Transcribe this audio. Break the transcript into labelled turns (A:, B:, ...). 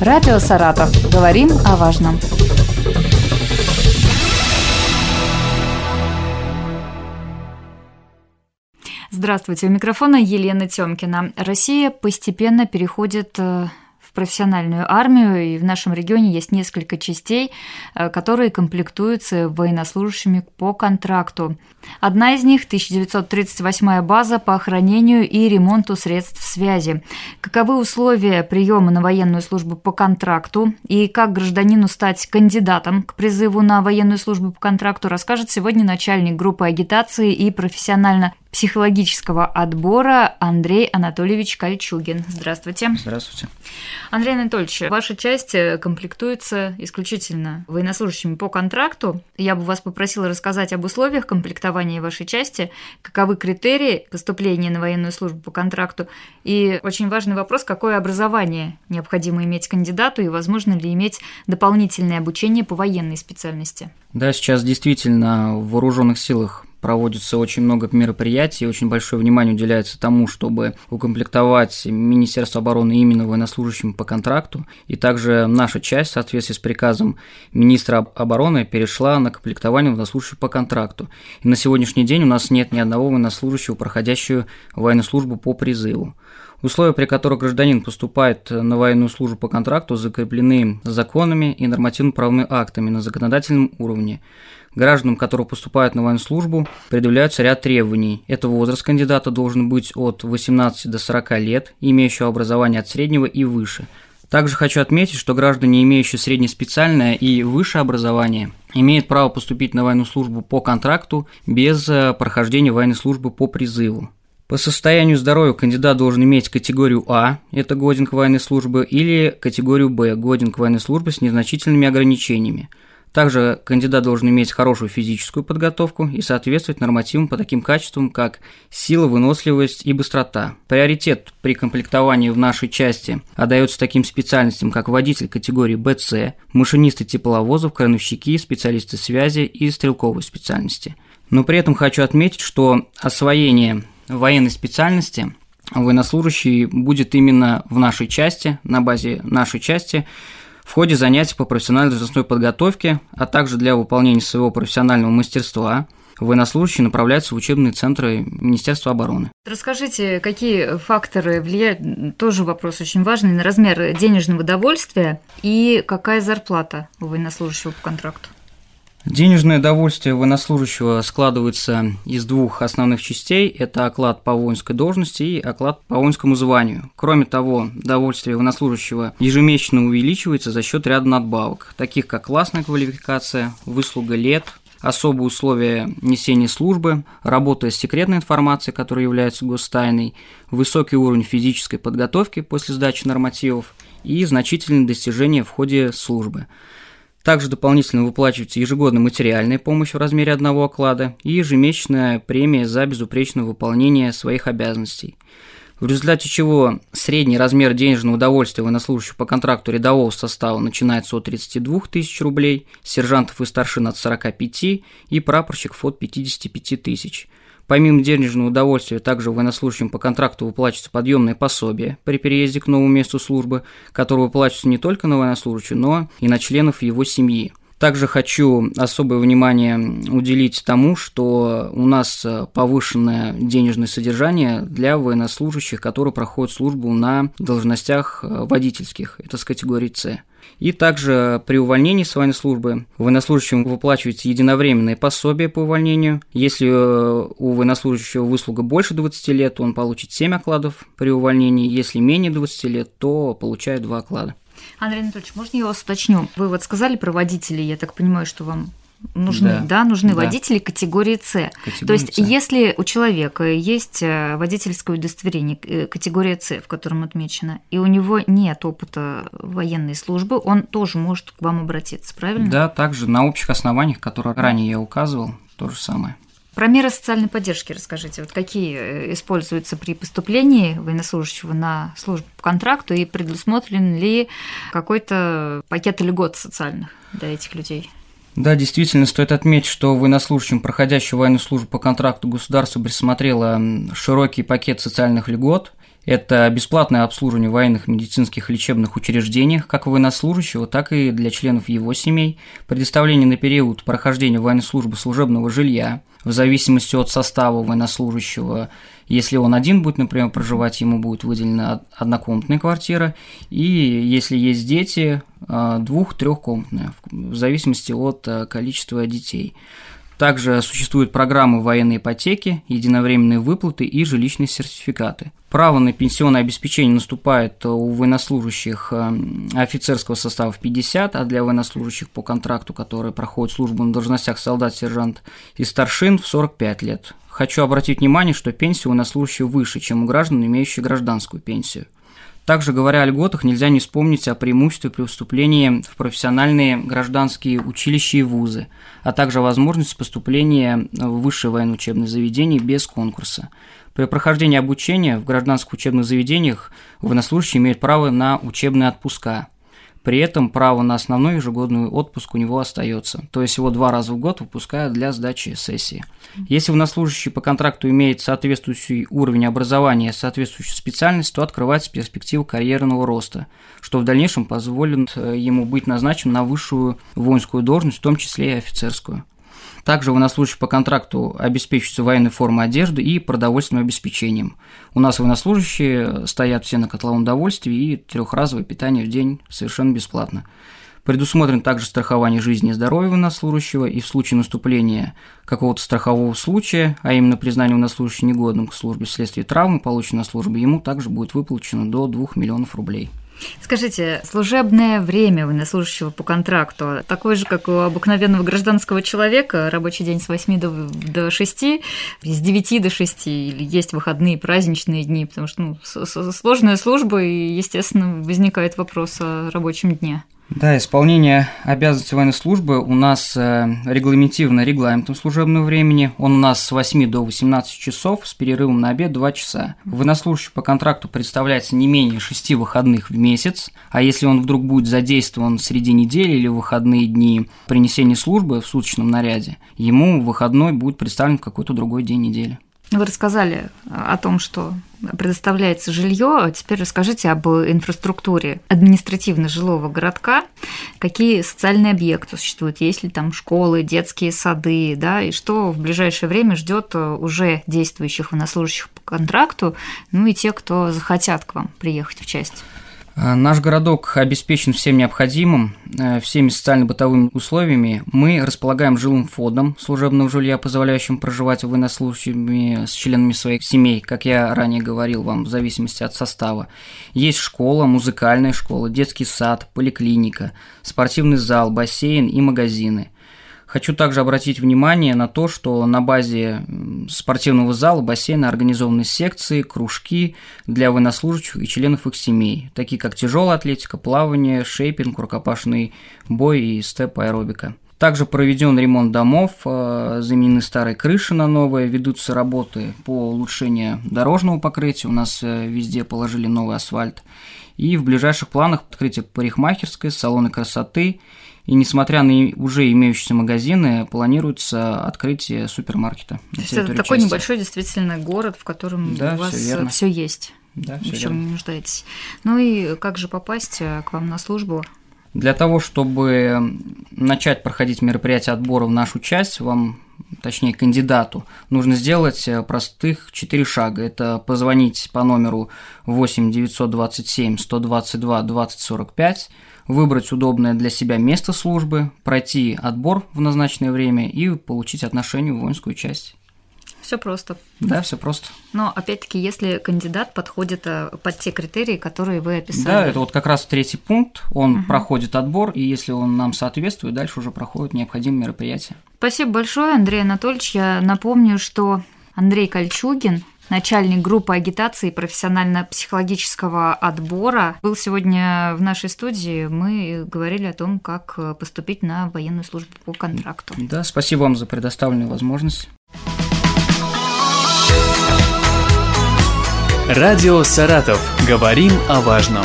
A: Радио «Саратов». Говорим о важном. Здравствуйте, у микрофона Елена Тёмкина. Россия постепенно переходит э, в профессиональную армию, и в нашем регионе есть несколько частей, э, которые комплектуются военнослужащими по контракту. Одна из них – 1938 база по охранению и ремонту средств связи. Каковы условия приема на военную службу по контракту и как гражданину стать кандидатом к призыву на военную службу по контракту, расскажет сегодня начальник группы агитации и профессионально психологического отбора Андрей Анатольевич Кольчугин. Здравствуйте.
B: Здравствуйте.
A: Андрей Анатольевич, ваша часть комплектуется исключительно военнослужащими по контракту. Я бы вас попросила рассказать об условиях комплектования вашей части, каковы критерии поступления на военную службу по контракту и очень важный вопрос, какое образование необходимо иметь кандидату и возможно ли иметь дополнительное обучение по военной специальности.
B: Да, сейчас действительно в вооруженных силах проводится очень много мероприятий, очень большое внимание уделяется тому, чтобы укомплектовать Министерство обороны именно военнослужащим по контракту. И также наша часть, в соответствии с приказом министра обороны, перешла на комплектование военнослужащих по контракту. И на сегодняшний день у нас нет ни одного военнослужащего, проходящего военную службу по призыву. Условия, при которых гражданин поступает на военную службу по контракту, закреплены законами и нормативно-правовыми актами на законодательном уровне. Гражданам, которые поступают на военную службу, предъявляются ряд требований. Это возраст кандидата должен быть от 18 до 40 лет, имеющего образование от среднего и выше. Также хочу отметить, что граждане, имеющие среднеспециальное и высшее образование, имеют право поступить на военную службу по контракту без э, прохождения военной службы по призыву. По состоянию здоровья кандидат должен иметь категорию А, это годен к военной службе, или категорию Б, годен к военной службе с незначительными ограничениями. Также кандидат должен иметь хорошую физическую подготовку и соответствовать нормативам по таким качествам, как сила, выносливость и быстрота. Приоритет при комплектовании в нашей части отдается таким специальностям, как водитель категории БЦ, машинисты тепловозов, крановщики, специалисты связи и стрелковые специальности. Но при этом хочу отметить, что освоение военной специальности военнослужащий будет именно в нашей части, на базе нашей части, в ходе занятий по профессиональной должностной подготовке, а также для выполнения своего профессионального мастерства военнослужащие направляются в учебные центры Министерства обороны.
A: Расскажите, какие факторы влияют, тоже вопрос очень важный, на размер денежного довольствия и какая зарплата у военнослужащего по контракту?
B: Денежное довольствие военнослужащего складывается из двух основных частей. Это оклад по воинской должности и оклад по воинскому званию. Кроме того, довольствие военнослужащего ежемесячно увеличивается за счет ряда надбавок, таких как классная квалификация, выслуга лет, особые условия несения службы, работа с секретной информацией, которая является гостайной, высокий уровень физической подготовки после сдачи нормативов и значительные достижения в ходе службы – также дополнительно выплачивается ежегодная материальная помощь в размере одного оклада и ежемесячная премия за безупречное выполнение своих обязанностей. В результате чего средний размер денежного удовольствия военнослужащих по контракту рядового состава начинается от 32 тысяч рублей, сержантов и старшин от 45 и прапорщиков от 55 тысяч – Помимо денежного удовольствия, также военнослужащим по контракту выплачивается подъемное пособие при переезде к новому месту службы, которое выплачивается не только на военнослужащего, но и на членов его семьи. Также хочу особое внимание уделить тому, что у нас повышенное денежное содержание для военнослужащих, которые проходят службу на должностях водительских, это с категории С. И также при увольнении с военной службы военнослужащему выплачивается единовременное пособие по увольнению. Если э, у военнослужащего выслуга больше 20 лет, он получит 7 окладов при увольнении. Если менее 20 лет, то получает 2 оклада.
A: Андрей Анатольевич, можно я вас уточню? Вы вот сказали про водителей, я так понимаю, что вам нужны, да, да нужны да. водители категории С. То есть, C. если у человека есть э, водительское удостоверение э, категория С, в котором отмечено, и у него нет опыта военной службы, он тоже может к вам обратиться, правильно?
B: Да, также на общих основаниях, которые ранее я указывал, то же самое.
A: Про меры социальной поддержки расскажите. Вот какие э, используются при поступлении военнослужащего на службу по контракту и предусмотрен ли какой-то пакет льгот социальных для этих людей?
B: Да, действительно, стоит отметить, что военнослужащим, проходящим военную службу по контракту, государство присмотрело широкий пакет социальных льгот. Это бесплатное обслуживание военных медицинских лечебных учреждениях, как военнослужащего, так и для членов его семей, предоставление на период прохождения военной службы служебного жилья, в зависимости от состава военнослужащего. Если он один будет, например, проживать, ему будет выделена однокомнатная квартира, и если есть дети, а, двух-трехкомнатная, в зависимости от а, количества детей. Также существуют программы военной ипотеки, единовременные выплаты и жилищные сертификаты. Право на пенсионное обеспечение наступает у военнослужащих э, офицерского состава в 50, а для военнослужащих по контракту, которые проходят службу на должностях солдат, сержант и старшин в 45 лет. Хочу обратить внимание, что пенсия у военнослужащих выше, чем у граждан, имеющих гражданскую пенсию. Также, говоря о льготах, нельзя не вспомнить о преимуществе при вступлении в профессиональные гражданские училища и вузы, а также о возможности поступления в высшее военное учебное заведение без конкурса. При прохождении обучения в гражданских учебных заведениях военнослужащие имеют право на учебные отпуска – при этом право на основной ежегодный отпуск у него остается, то есть его два раза в год выпускают для сдачи сессии. Если военнослужащий по контракту имеет соответствующий уровень образования, соответствующую специальность, то открывается перспектива карьерного роста, что в дальнейшем позволит э, ему быть назначен на высшую воинскую должность, в том числе и офицерскую. Также военнослужащие по контракту обеспечиваются военной формой одежды и продовольственным обеспечением. У нас военнослужащие стоят все на котловом довольстве и трехразовое питание в день совершенно бесплатно. Предусмотрено также страхование жизни и здоровья военнослужащего, и в случае наступления какого-то страхового случая, а именно признания военнослужащего негодным к службе вследствие травмы, полученной на службе, ему также будет выплачено до 2 миллионов рублей.
A: Скажите, служебное время военнослужащего по контракту такое же, как у обыкновенного гражданского человека, рабочий день с 8 до, до 6, с 9 до 6, или есть выходные, праздничные дни, потому что ну, сложная служба, и, естественно, возникает вопрос о рабочем дне.
B: Да, исполнение обязанностей военной службы у нас э, регламентировано регламентом служебного времени. Он у нас с 8 до 18 часов с перерывом на обед 2 часа. Военнослужащий по контракту представляется не менее 6 выходных в месяц, а если он вдруг будет задействован среди недели или выходные дни при несении службы в суточном наряде, ему выходной будет представлен в какой-то другой день недели.
A: Вы рассказали о том, что предоставляется жилье. А теперь расскажите об инфраструктуре административно-жилого городка. Какие социальные объекты существуют? Есть ли там школы, детские сады, да, и что в ближайшее время ждет уже действующих военнослужащих по контракту, ну и те, кто захотят к вам приехать в часть?
B: Э, наш городок обеспечен всем необходимым, э, всеми социально-бытовыми условиями. Мы располагаем жилым фондом служебного жилья, позволяющим проживать военнослужащими с членами своих семей, как я ранее говорил вам, в зависимости от состава. Есть школа, музыкальная школа, детский сад, поликлиника, спортивный зал, бассейн и магазины – Хочу также обратить внимание на то, что на базе спортивного зала бассейна организованы секции, кружки для военнослужащих и членов их семей, такие как тяжелая атлетика, плавание, шейпинг, рукопашный бой и степ-аэробика. Также проведен ремонт домов, э, заменены старые крыши на новые, ведутся работы по улучшению дорожного покрытия, у нас э, везде положили новый асфальт. И в ближайших планах открытие парикмахерской, салоны красоты – и несмотря на уже имеющиеся магазины, планируется открытие супермаркета.
A: То есть это такой части. небольшой действительно город, в котором да, у вас все есть.
B: Да, все
A: чем не нуждаетесь. Ну и как же попасть э, к вам на службу?
B: Для того, чтобы начать проходить мероприятие отбора в нашу часть, вам точнее кандидату, нужно сделать э, простых 4 шага. Это позвонить по номеру 8 927 122 20 45, выбрать удобное для себя место службы, пройти отбор в назначенное время и получить отношение в воинскую часть.
A: Все просто.
B: Да, все просто.
A: Но опять-таки, если кандидат подходит э, под те критерии, которые вы описали.
B: Да, это вот как раз третий пункт. Он угу. проходит отбор, и если он нам соответствует, дальше уже проходят необходимые мероприятия.
A: Спасибо большое, Андрей Анатольевич. Я напомню, что Андрей Кольчугин, начальник группы агитации профессионально-психологического отбора, был сегодня в нашей студии. Мы говорили о том, как поступить на военную службу по контракту.
B: Да, спасибо вам за предоставленную возможность.
C: Радио «Саратов». Говорим о важном.